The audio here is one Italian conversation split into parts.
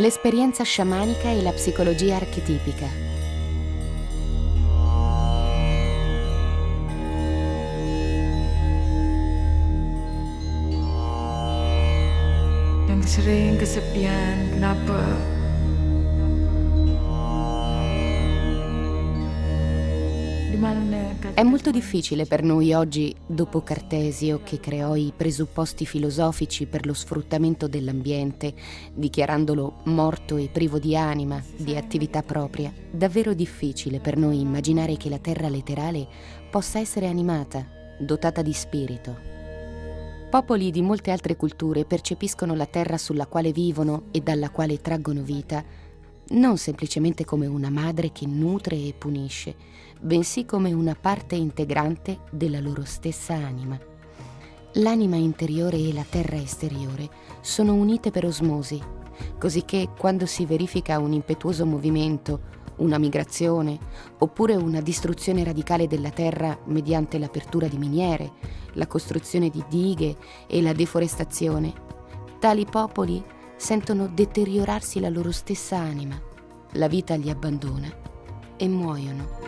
L'esperienza sciamanica e la psicologia archetipica. Sering kesepian, kenapa? È molto difficile per noi oggi, dopo Cartesio che creò i presupposti filosofici per lo sfruttamento dell'ambiente, dichiarandolo morto e privo di anima, di attività propria, davvero difficile per noi immaginare che la terra letterale possa essere animata, dotata di spirito. Popoli di molte altre culture percepiscono la terra sulla quale vivono e dalla quale traggono vita non semplicemente come una madre che nutre e punisce, bensì come una parte integrante della loro stessa anima. L'anima interiore e la terra esteriore sono unite per osmosi, così che quando si verifica un impetuoso movimento, una migrazione oppure una distruzione radicale della terra mediante l'apertura di miniere, la costruzione di dighe e la deforestazione, tali popoli sentono deteriorarsi la loro stessa anima, la vita li abbandona e muoiono.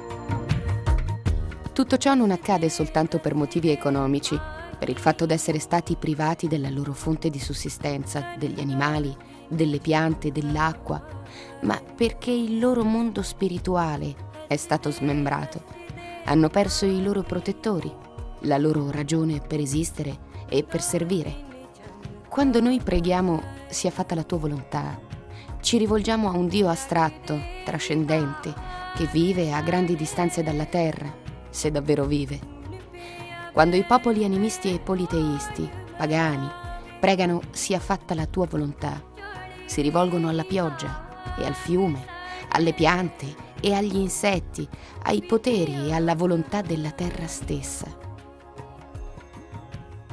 Tutto ciò non accade soltanto per motivi economici, per il fatto d'essere stati privati della loro fonte di sussistenza, degli animali, delle piante, dell'acqua, ma perché il loro mondo spirituale è stato smembrato. Hanno perso i loro protettori, la loro ragione per esistere e per servire. Quando noi preghiamo sia fatta la tua volontà, ci rivolgiamo a un Dio astratto, trascendente, che vive a grandi distanze dalla terra se davvero vive. Quando i popoli animisti e politeisti, pagani, pregano sia fatta la tua volontà, si rivolgono alla pioggia e al fiume, alle piante e agli insetti, ai poteri e alla volontà della terra stessa.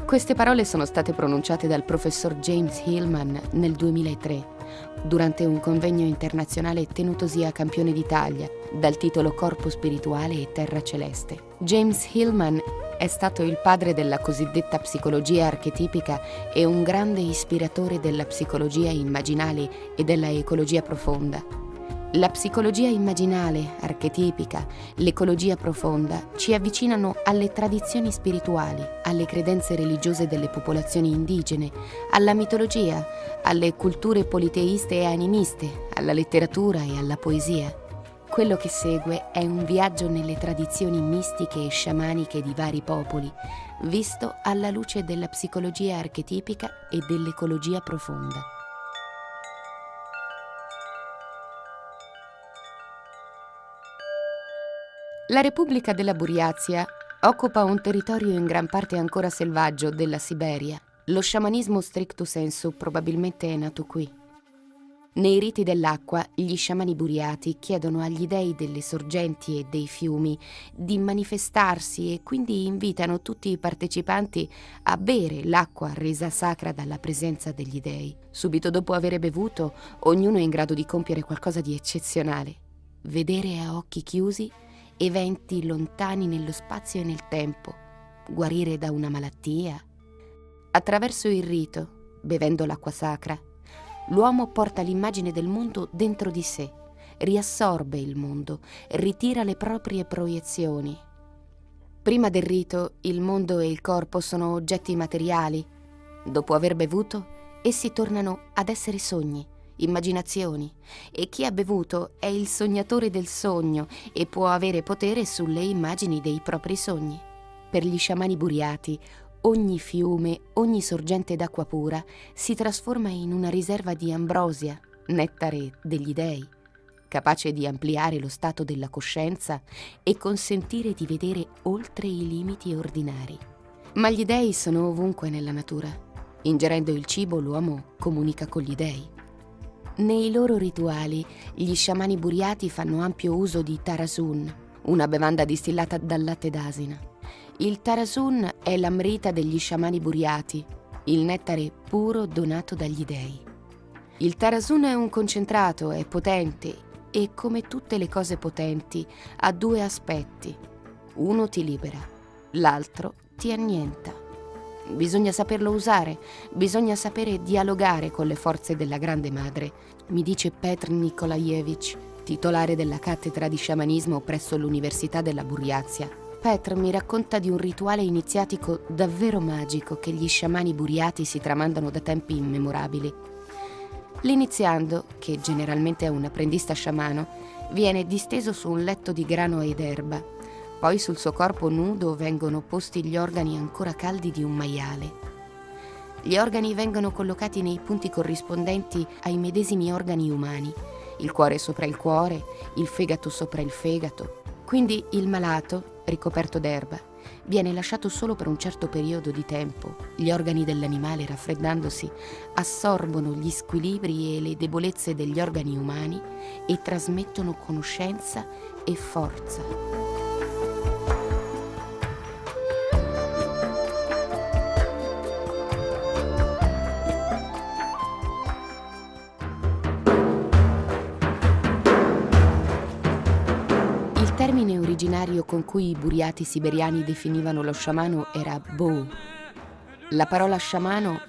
Queste parole sono state pronunciate dal professor James Hillman nel 2003 durante un convegno internazionale tenutosi a Campione d'Italia dal titolo Corpo spirituale e terra celeste. James Hillman è stato il padre della cosiddetta psicologia archetipica e un grande ispiratore della psicologia immaginale e della ecologia profonda. La psicologia immaginale, archetipica, l'ecologia profonda ci avvicinano alle tradizioni spirituali, alle credenze religiose delle popolazioni indigene, alla mitologia, alle culture politeiste e animiste, alla letteratura e alla poesia. Quello che segue è un viaggio nelle tradizioni mistiche e sciamaniche di vari popoli, visto alla luce della psicologia archetipica e dell'ecologia profonda. La Repubblica della Buriazia occupa un territorio in gran parte ancora selvaggio della Siberia. Lo sciamanismo stricto sensu probabilmente è nato qui. Nei riti dell'acqua, gli sciamani buriati chiedono agli dei delle sorgenti e dei fiumi di manifestarsi e quindi invitano tutti i partecipanti a bere l'acqua resa sacra dalla presenza degli dei. Subito dopo aver bevuto, ognuno è in grado di compiere qualcosa di eccezionale. Vedere a occhi chiusi eventi lontani nello spazio e nel tempo, guarire da una malattia. Attraverso il rito, bevendo l'acqua sacra, l'uomo porta l'immagine del mondo dentro di sé, riassorbe il mondo, ritira le proprie proiezioni. Prima del rito il mondo e il corpo sono oggetti materiali. Dopo aver bevuto, essi tornano ad essere sogni immaginazioni e chi ha bevuto è il sognatore del sogno e può avere potere sulle immagini dei propri sogni. Per gli sciamani buriati, ogni fiume, ogni sorgente d'acqua pura si trasforma in una riserva di ambrosia, nettare degli dei, capace di ampliare lo stato della coscienza e consentire di vedere oltre i limiti ordinari. Ma gli dei sono ovunque nella natura. Ingerendo il cibo l'uomo comunica con gli dei. Nei loro rituali, gli sciamani buriati fanno ampio uso di tarasun, una bevanda distillata dal latte d'asina. Il tarasun è l'amrita degli sciamani buriati, il nettare puro donato dagli dei. Il tarasun è un concentrato, è potente e, come tutte le cose potenti, ha due aspetti. Uno ti libera, l'altro ti annienta. Bisogna saperlo usare, bisogna sapere dialogare con le forze della grande madre, mi dice Petr Nikolaevich, titolare della cattedra di sciamanismo presso l'Università della Buriazia. Petr mi racconta di un rituale iniziatico davvero magico che gli sciamani buriati si tramandano da tempi immemorabili. L'iniziando, che generalmente è un apprendista sciamano, viene disteso su un letto di grano ed erba. Poi sul suo corpo nudo vengono posti gli organi ancora caldi di un maiale. Gli organi vengono collocati nei punti corrispondenti ai medesimi organi umani, il cuore sopra il cuore, il fegato sopra il fegato. Quindi il malato, ricoperto d'erba, viene lasciato solo per un certo periodo di tempo. Gli organi dell'animale, raffreddandosi, assorbono gli squilibri e le debolezze degli organi umani e trasmettono conoscenza e forza. Originario con cui i buriati siberiani definivano lo sciamano era bo. La parola sciamano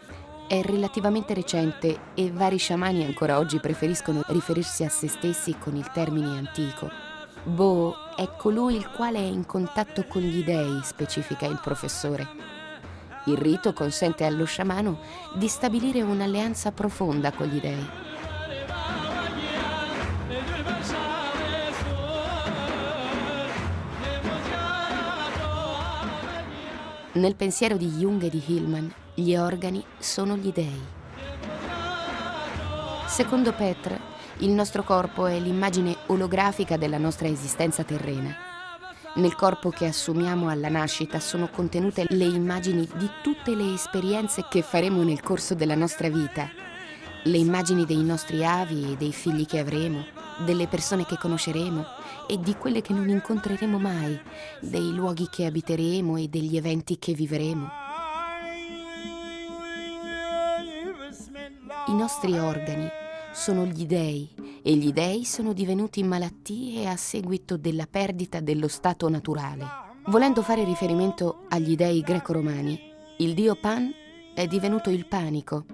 è relativamente recente e vari sciamani ancora oggi preferiscono riferirsi a se stessi con il termine antico. Bo è colui il quale è in contatto con gli dei, specifica il professore. Il rito consente allo sciamano di stabilire un'alleanza profonda con gli dei. Nel pensiero di Jung e di Hillman, gli organi sono gli dei. Secondo Petre, il nostro corpo è l'immagine olografica della nostra esistenza terrena. Nel corpo che assumiamo alla nascita sono contenute le immagini di tutte le esperienze che faremo nel corso della nostra vita, le immagini dei nostri avi e dei figli che avremo, delle persone che conosceremo e di quelle che non incontreremo mai, dei luoghi che abiteremo e degli eventi che vivremo. I nostri organi sono gli dei e gli dei sono divenuti malattie a seguito della perdita dello stato naturale. Volendo fare riferimento agli dei greco-romani, il dio Pan è divenuto il panico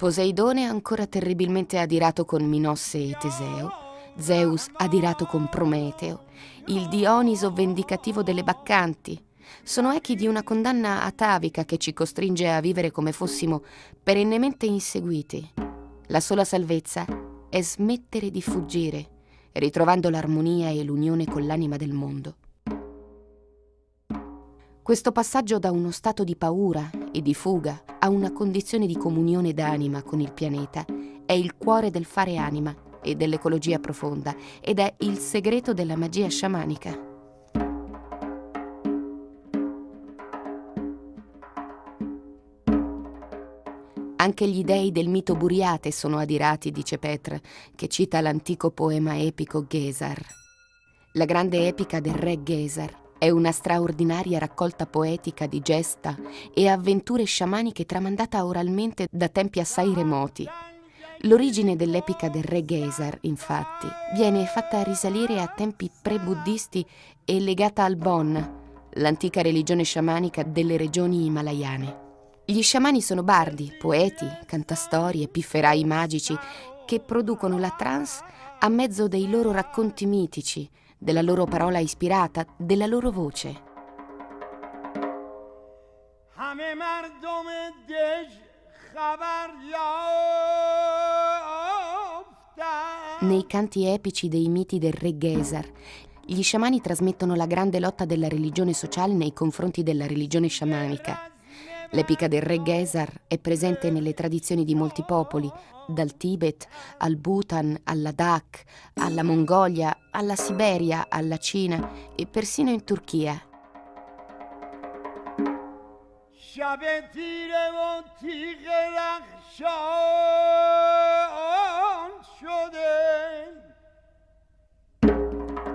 Poseidone ancora terribilmente adirato con Minosse e Teseo, Zeus adirato con Prometeo, il Dioniso vendicativo delle Baccanti. Sono echi di una condanna atavica che ci costringe a vivere come fossimo perennemente inseguiti. La sola salvezza è smettere di fuggire, ritrovando l'armonia e l'unione con l'anima del mondo. Questo passaggio da uno stato di paura e di fuga a una condizione di comunione d'anima con il pianeta è il cuore del fare anima e dell'ecologia profonda ed è il segreto della magia sciamanica. Anche gli dei del mito Buriate sono adirati, dice Petre, che cita l'antico poema epico Gesar. La grande epica del re Gesar è una straordinaria raccolta poetica di gesta e avventure sciamaniche tramandata oralmente da tempi assai remoti. L'origine dell'epica del re Gesar, infatti, viene fatta risalire a tempi pre-buddisti e legata al Bon, l'antica religione sciamanica delle regioni himalayane. Gli sciamani sono bardi, poeti, cantastorie, pifferai magici che producono la trance a mezzo dei loro racconti mitici, della loro parola ispirata, della loro voce. Nei canti epici dei miti del re Gesar, gli sciamani trasmettono la grande lotta della religione sociale nei confronti della religione sciamanica. L'epica del re Gesar è presente nelle tradizioni di molti popoli, dal Tibet al Bhutan, al Ladakh, alla Mongolia, alla Siberia, alla Cina e persino in Turchia.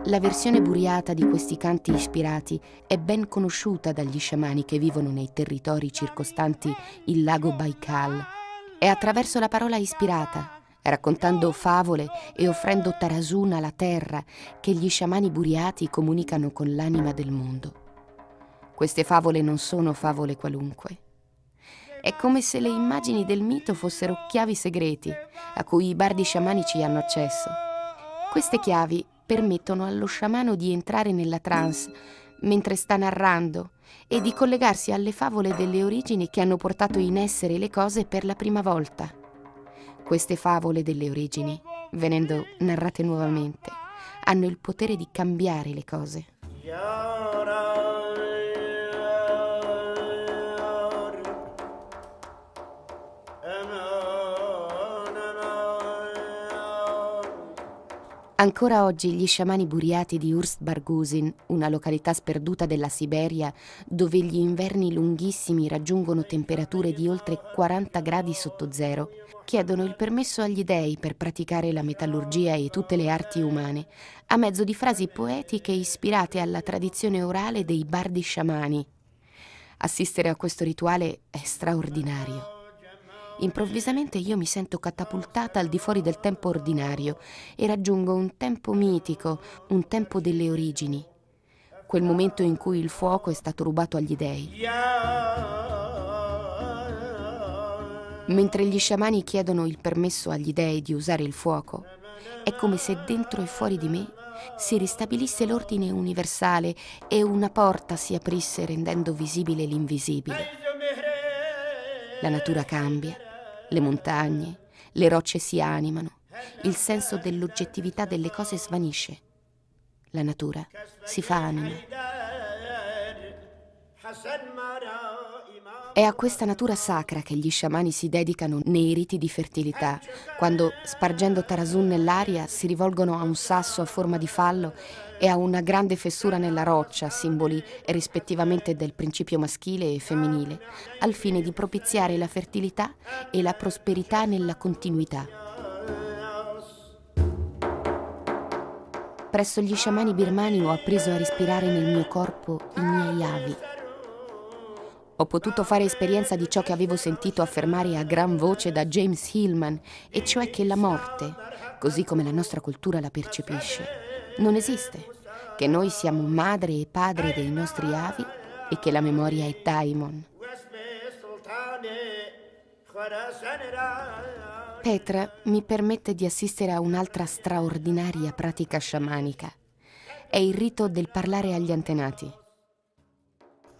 La versione buriata di questi canti ispirati è ben conosciuta dagli sciamani che vivono nei territori circostanti il lago Baikal. È attraverso la parola ispirata, raccontando favole e offrendo tarasuna alla terra, che gli sciamani buriati comunicano con l'anima del mondo. Queste favole non sono favole qualunque, È come se le immagini del mito fossero chiavi segreti a cui i bardi sciamanici hanno accesso. Queste chiavi permettono allo sciamano di entrare nella trance mentre sta narrando e di collegarsi alle favole delle origini che hanno portato in essere le cose per la prima volta. Queste favole delle origini, venendo narrate nuovamente, hanno il potere di cambiare le cose. Ancora oggi gli sciamani buriati di Urst Bargusin, una località sperduta della Siberia, dove gli inverni lunghissimi raggiungono temperature di oltre 40 gradi sotto zero, chiedono il permesso agli dei per praticare la metallurgia e tutte le arti umane, a mezzo di frasi poetiche ispirate alla tradizione orale dei bardi sciamani. Assistere a questo rituale è straordinario. Improvvisamente io mi sento catapultata al di fuori del tempo ordinario e raggiungo un tempo mitico, un tempo delle origini, quel momento in cui il fuoco è stato rubato agli dei. Mentre gli sciamani chiedono il permesso agli dei di usare il fuoco, è come se dentro e fuori di me si ristabilisse l'ordine universale e una porta si aprisse rendendo visibile l'invisibile. La natura cambia, le montagne, le rocce si animano, il senso dell'oggettività delle cose svanisce. La natura si fa anima. È a questa natura sacra che gli sciamani si dedicano nei riti di fertilità, quando, spargendo tarasun nell'aria, si rivolgono a un sasso a forma di fallo e a una grande fessura nella roccia, simboli rispettivamente del principio maschile e femminile, al fine di propiziare la fertilità e la prosperità nella continuità. Presso gli sciamani birmani ho appreso a respirare nel mio corpo i miei avi. Ho potuto fare esperienza di ciò che avevo sentito affermare a gran voce da James Hillman, e cioè che la morte, così come la nostra cultura la percepisce, non esiste, che noi siamo madre e padre dei nostri avi e che la memoria è Daimon. Petra mi permette di assistere a un'altra straordinaria pratica sciamanica. È il rito del parlare agli antenati.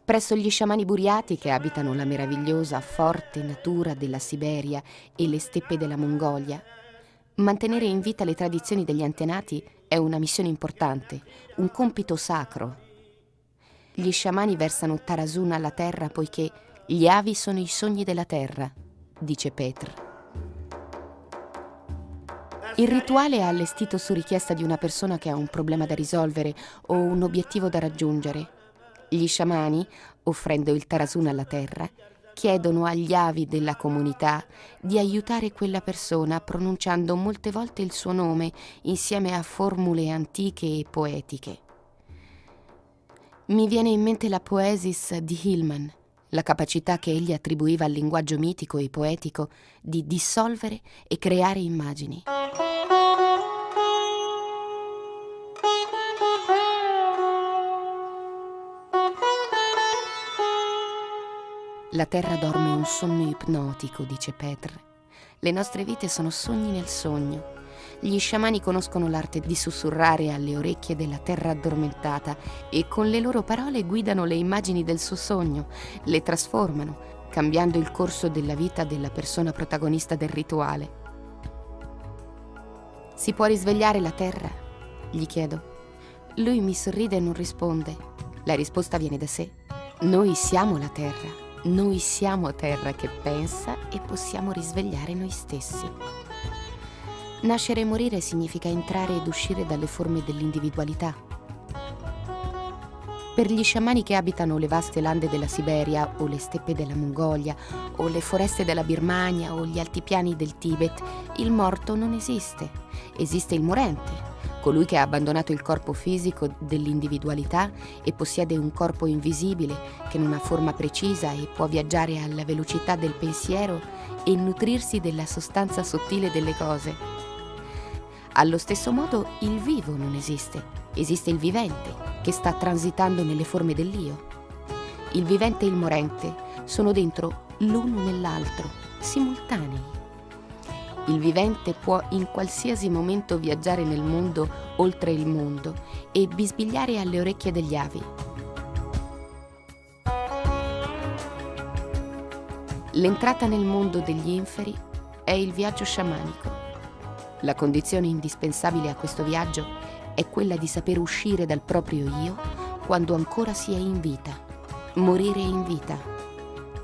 Presso gli sciamani buriati che abitano la meravigliosa, forte natura della Siberia e le steppe della Mongolia, mantenere in vita le tradizioni degli antenati è una missione importante, un compito sacro. Gli sciamani versano Tarasun alla terra poiché gli avi sono i sogni della terra, dice Petr. Il rituale è allestito su richiesta di una persona che ha un problema da risolvere o un obiettivo da raggiungere. Gli sciamani, offrendo il Tarasun alla terra, chiedono agli avi della comunità di aiutare quella persona pronunciando molte volte il suo nome insieme a formule antiche e poetiche. Mi viene in mente la poesis di Hillman, la capacità che egli attribuiva al linguaggio mitico e poetico di dissolvere e creare immagini. La terra dorme un sonno ipnotico, dice Petr. Le nostre vite sono sogni nel sogno. Gli sciamani conoscono l'arte di sussurrare alle orecchie della terra addormentata e con le loro parole guidano le immagini del suo sogno, le trasformano, cambiando il corso della vita della persona protagonista del rituale. Si può risvegliare la terra? Gli chiedo. Lui mi sorride e non risponde. La risposta viene da sé. Noi siamo la terra. Noi siamo terra che pensa e possiamo risvegliare noi stessi. Nascere e morire significa entrare ed uscire dalle forme dell'individualità. Per gli sciamani che abitano le vaste lande della Siberia o le steppe della Mongolia o le foreste della Birmania o gli altipiani del Tibet, il morto non esiste. Esiste il morente, colui che ha abbandonato il corpo fisico dell'individualità e possiede un corpo invisibile che non ha forma precisa e può viaggiare alla velocità del pensiero e nutrirsi della sostanza sottile delle cose. Allo stesso modo il vivo non esiste, esiste il vivente che sta transitando nelle forme dell'io. Il vivente e il morente sono dentro l'uno nell'altro, simultanei. Il vivente può in qualsiasi momento viaggiare nel mondo oltre il mondo e bisbigliare alle orecchie degli avi. L'entrata nel mondo degli inferi è il viaggio sciamanico. La condizione indispensabile a questo viaggio è quella di saper uscire dal proprio io quando ancora si è in vita, morire in vita.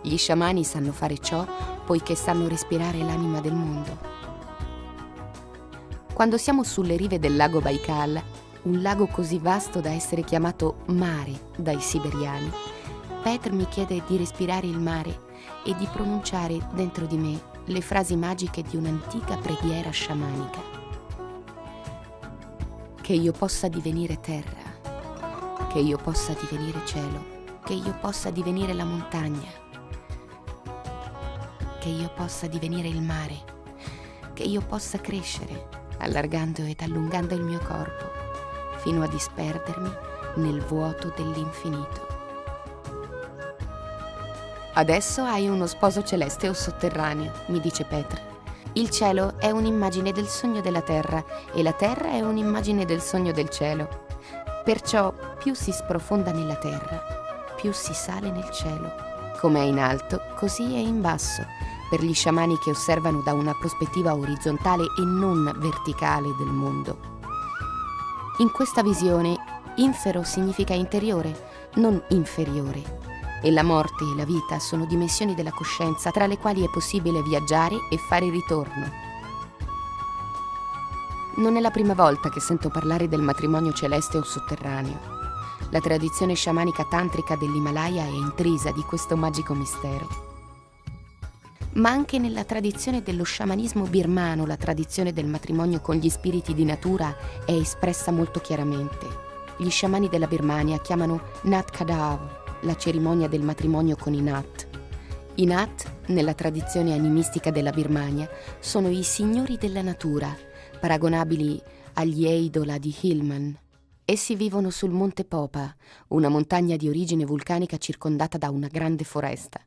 Gli sciamani sanno fare ciò poiché sanno respirare l'anima del mondo. Quando siamo sulle rive del lago Baikal, un lago così vasto da essere chiamato mare dai siberiani, Petr mi chiede di respirare il mare e di pronunciare dentro di me le frasi magiche di un'antica preghiera sciamanica. Che io possa divenire terra, che io possa divenire cielo, che io possa divenire la montagna, che io possa divenire il mare, che io possa crescere allargando ed allungando il mio corpo, fino a disperdermi nel vuoto dell'infinito. Adesso hai uno sposo celeste o sotterraneo, mi dice Petra. Il cielo è un'immagine del sogno della terra e la terra è un'immagine del sogno del cielo. Perciò più si sprofonda nella terra, più si sale nel cielo. Come è in alto, così è in basso per gli sciamani che osservano da una prospettiva orizzontale e non verticale del mondo. In questa visione, infero significa interiore, non inferiore. E la morte e la vita sono dimensioni della coscienza tra le quali è possibile viaggiare e fare ritorno. Non è la prima volta che sento parlare del matrimonio celeste o sotterraneo. La tradizione sciamanica tantrica dell'Himalaya è intrisa di questo magico mistero ma anche nella tradizione dello sciamanismo birmano la tradizione del matrimonio con gli spiriti di natura è espressa molto chiaramente. Gli sciamani della Birmania chiamano Nat Kadav, la cerimonia del matrimonio con i Nat. I Nat, nella tradizione animistica della Birmania, sono i signori della natura, paragonabili agli Eidola di Hillman. Essi vivono sul Monte Popa, una montagna di origine vulcanica circondata da una grande foresta.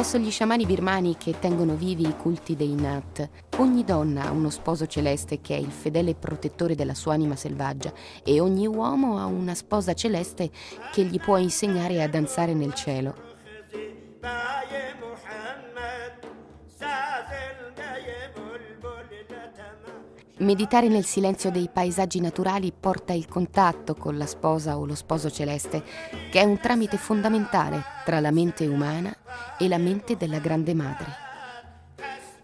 Presso gli sciamani birmani che tengono vivi i culti dei Nat, ogni donna ha uno sposo celeste che è il fedele protettore della sua anima selvaggia e ogni uomo ha una sposa celeste che gli può insegnare a danzare nel cielo. Meditare nel silenzio dei paesaggi naturali porta il contatto con la sposa o lo sposo celeste, che è un tramite fondamentale tra la mente umana e la mente della Grande Madre.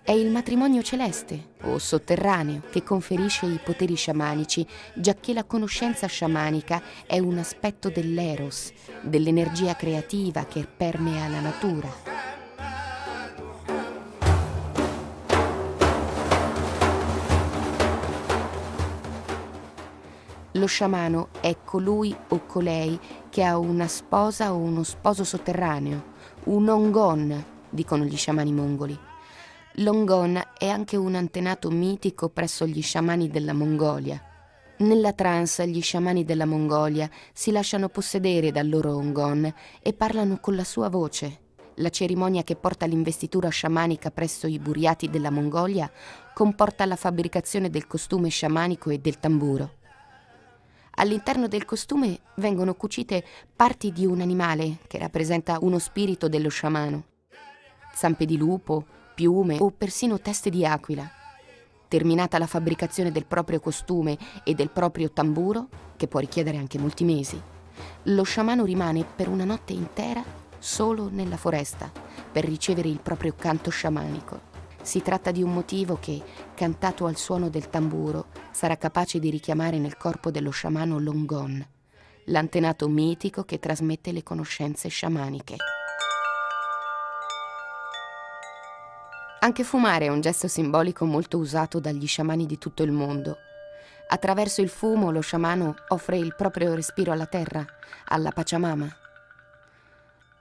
È il matrimonio celeste o sotterraneo che conferisce i poteri sciamanici, giacché la conoscenza sciamanica è un aspetto dell'eros, dell'energia creativa che permea la natura. Lo sciamano è colui o colei che ha una sposa o uno sposo sotterraneo, un ongon, dicono gli sciamani mongoli. L'ongon è anche un antenato mitico presso gli sciamani della Mongolia. Nella trance gli sciamani della Mongolia si lasciano possedere dal loro ongon e parlano con la sua voce. La cerimonia che porta l'investitura sciamanica presso i buriati della Mongolia comporta la fabbricazione del costume sciamanico e del tamburo. All'interno del costume vengono cucite parti di un animale che rappresenta uno spirito dello sciamano. Zampe di lupo, piume o persino teste di aquila. Terminata la fabbricazione del proprio costume e del proprio tamburo, che può richiedere anche molti mesi, lo sciamano rimane per una notte intera solo nella foresta per ricevere il proprio canto sciamanico. Si tratta di un motivo che, cantato al suono del tamburo, sarà capace di richiamare nel corpo dello sciamano Longon, l'antenato mitico che trasmette le conoscenze sciamaniche. Anche fumare è un gesto simbolico molto usato dagli sciamani di tutto il mondo. Attraverso il fumo lo sciamano offre il proprio respiro alla terra, alla Pachamama.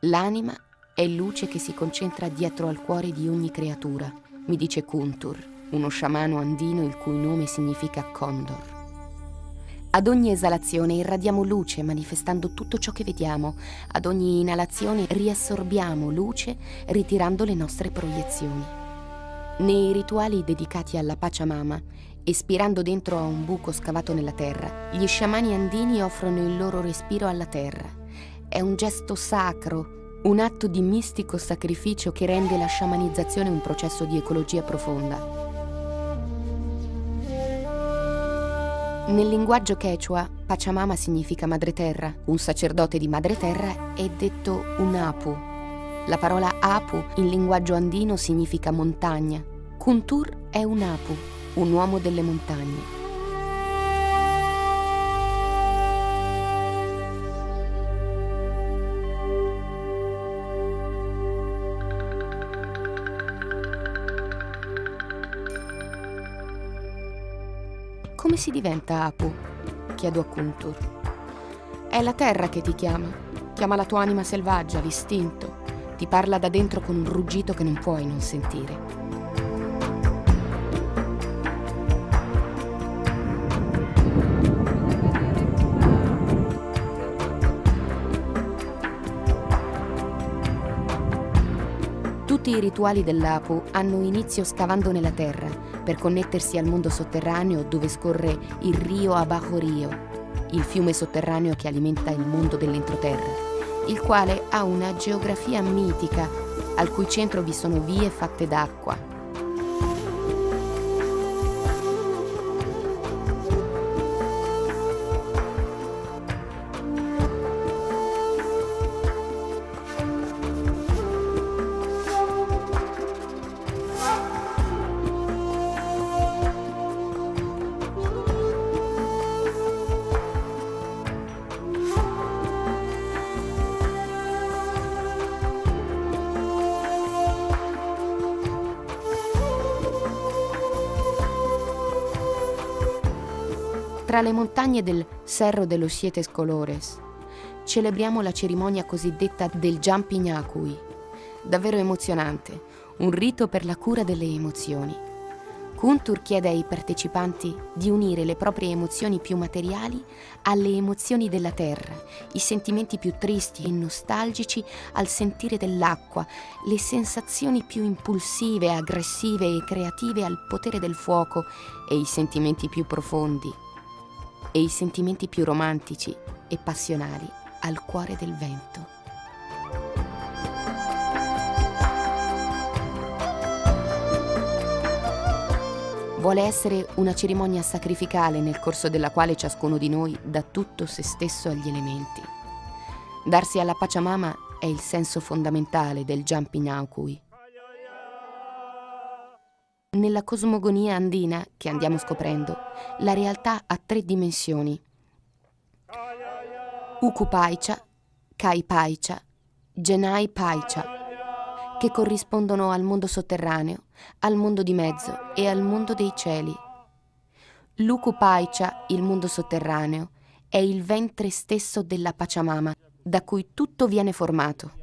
L'anima è luce che si concentra dietro al cuore di ogni creatura mi dice Kuntur, uno sciamano andino il cui nome significa condor. Ad ogni esalazione irradiamo luce manifestando tutto ciò che vediamo, ad ogni inalazione riassorbiamo luce ritirando le nostre proiezioni. Nei rituali dedicati alla Pachamama, espirando dentro a un buco scavato nella terra, gli sciamani andini offrono il loro respiro alla terra. È un gesto sacro, un atto di mistico sacrificio che rende la sciamanizzazione un processo di ecologia profonda. Nel linguaggio quechua, Pachamama significa madre terra. Un sacerdote di madre terra è detto un apu. La parola apu in linguaggio andino significa montagna. Kuntur è un apu, un uomo delle montagne. Come si diventa Apu? Chiedo a Kuntur. È la terra che ti chiama. Chiama la tua anima selvaggia, l'istinto. Ti parla da dentro con un ruggito che non puoi non sentire. Tutti i rituali dell'Apu hanno inizio scavando nella terra per connettersi al mondo sotterraneo dove scorre il Rio Abajo Rio, il fiume sotterraneo che alimenta il mondo dell'entroterra, il quale ha una geografia mitica al cui centro vi sono vie fatte d'acqua, Tra le montagne del Cerro de los Siete Colores celebriamo la cerimonia cosiddetta del Jampignacui, davvero emozionante, un rito per la cura delle emozioni. Kuntur chiede ai partecipanti di unire le proprie emozioni più materiali alle emozioni della terra, i sentimenti più tristi e nostalgici al sentire dell'acqua, le sensazioni più impulsive, aggressive e creative al potere del fuoco e i sentimenti più profondi e i sentimenti più romantici e passionali al cuore del vento. Vuole essere una cerimonia sacrificale nel corso della quale ciascuno di noi dà tutto se stesso agli elementi. Darsi alla Pachamama è il senso fondamentale del Jumping Aukui. Nella cosmogonia andina che andiamo scoprendo, la realtà ha tre dimensioni. Ukupaicha, Kaipaicha, Genai Paicha, che corrispondono al mondo sotterraneo, al mondo di mezzo e al mondo dei cieli. L'Ukupaicha, il mondo sotterraneo, è il ventre stesso della Pachamama, da cui tutto viene formato.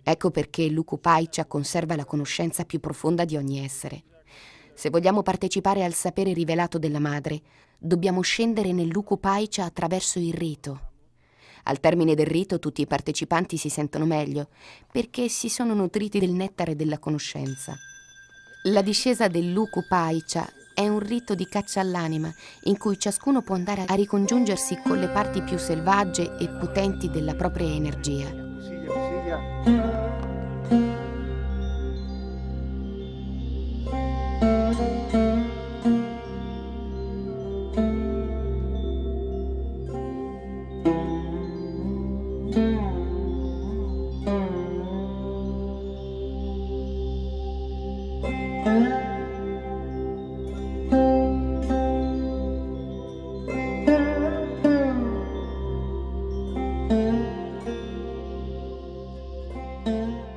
Ecco perché l'Ukupaicha conserva la conoscenza più profonda di ogni essere. Se vogliamo partecipare al sapere rivelato della madre, dobbiamo scendere nell'Ukupaicha attraverso il rito. Al termine del rito tutti i partecipanti si sentono meglio perché si sono nutriti del nettare della conoscenza. La discesa dell'Ukupaicha è un rito di caccia all'anima in cui ciascuno può andare a ricongiungersi con le parti più selvagge e potenti della propria energia.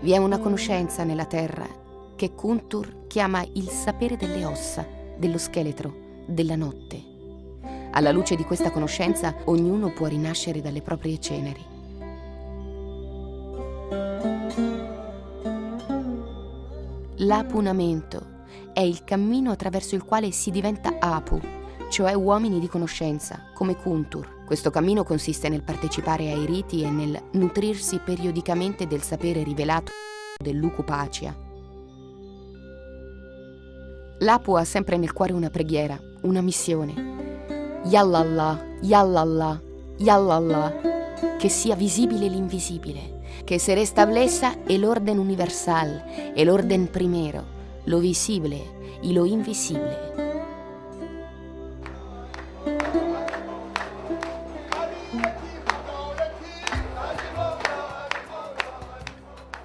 Vi è una conoscenza nella terra che Kuntur chiama il sapere delle ossa, dello scheletro, della notte. Alla luce di questa conoscenza ognuno può rinascere dalle proprie ceneri. L'apunamento è il cammino attraverso il quale si diventa Apu, cioè uomini di conoscenza, come Kuntur. Questo cammino consiste nel partecipare ai riti e nel nutrirsi periodicamente del sapere rivelato dell'Ukupacia. L'Apu ha sempre nel cuore una preghiera, una missione. Yallallah, Yallallah, Yallallah, che sia visibile l'invisibile, que se restablezca el orden universal, el orden primero, lo visible y lo invisible.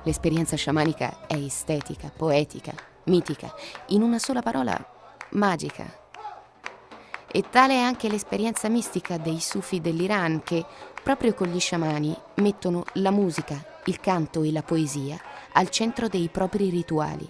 L'esperienza sciamanica è estetica, poetica, mitica, in una sola parola, magica. E tale è anche l'esperienza mistica dei sufi dell'Iran che, proprio con gli sciamani, mettono la musica, il canto e la poesia al centro dei propri rituali.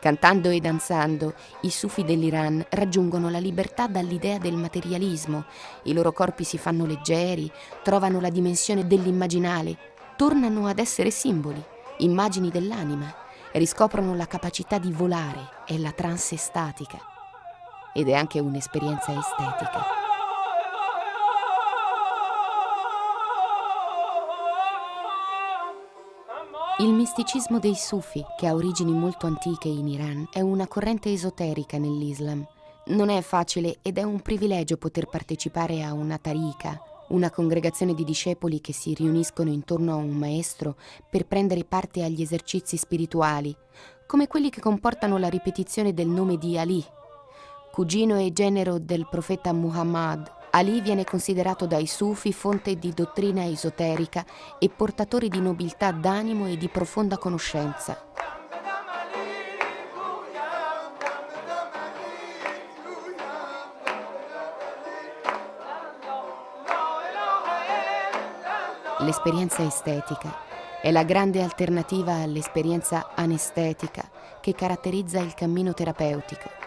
Cantando e danzando, i sufi dell'Iran raggiungono la libertà dall'idea del materialismo, i loro corpi si fanno leggeri, trovano la dimensione dell'immaginale, tornano ad essere simboli, immagini dell'anima, riscoprono la capacità di volare e la trance estatica ed è anche un'esperienza estetica. Il misticismo dei Sufi, che ha origini molto antiche in Iran, è una corrente esoterica nell'Islam. Non è facile ed è un privilegio poter partecipare a una tarika, una congregazione di discepoli che si riuniscono intorno a un maestro per prendere parte agli esercizi spirituali, come quelli che comportano la ripetizione del nome di Ali cugino e genero del profeta Muhammad, Ali viene considerato dai sufi fonte di dottrina esoterica e portatori di nobiltà d'animo e di profonda conoscenza. L'esperienza estetica è la grande alternativa all'esperienza anestetica che caratterizza il cammino terapeutico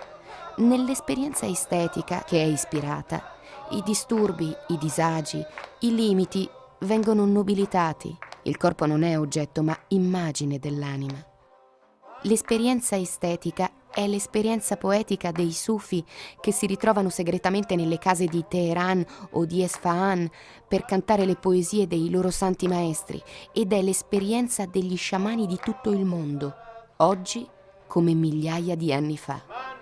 nell'esperienza estetica che è ispirata, i disturbi, i disagi, i limiti vengono nobilitati. Il corpo non è oggetto ma immagine dell'anima. L'esperienza estetica è l'esperienza poetica dei sufi che si ritrovano segretamente nelle case di Teheran o di Esfahan per cantare le poesie dei loro santi maestri ed è l'esperienza degli sciamani di tutto il mondo, oggi come migliaia di anni fa.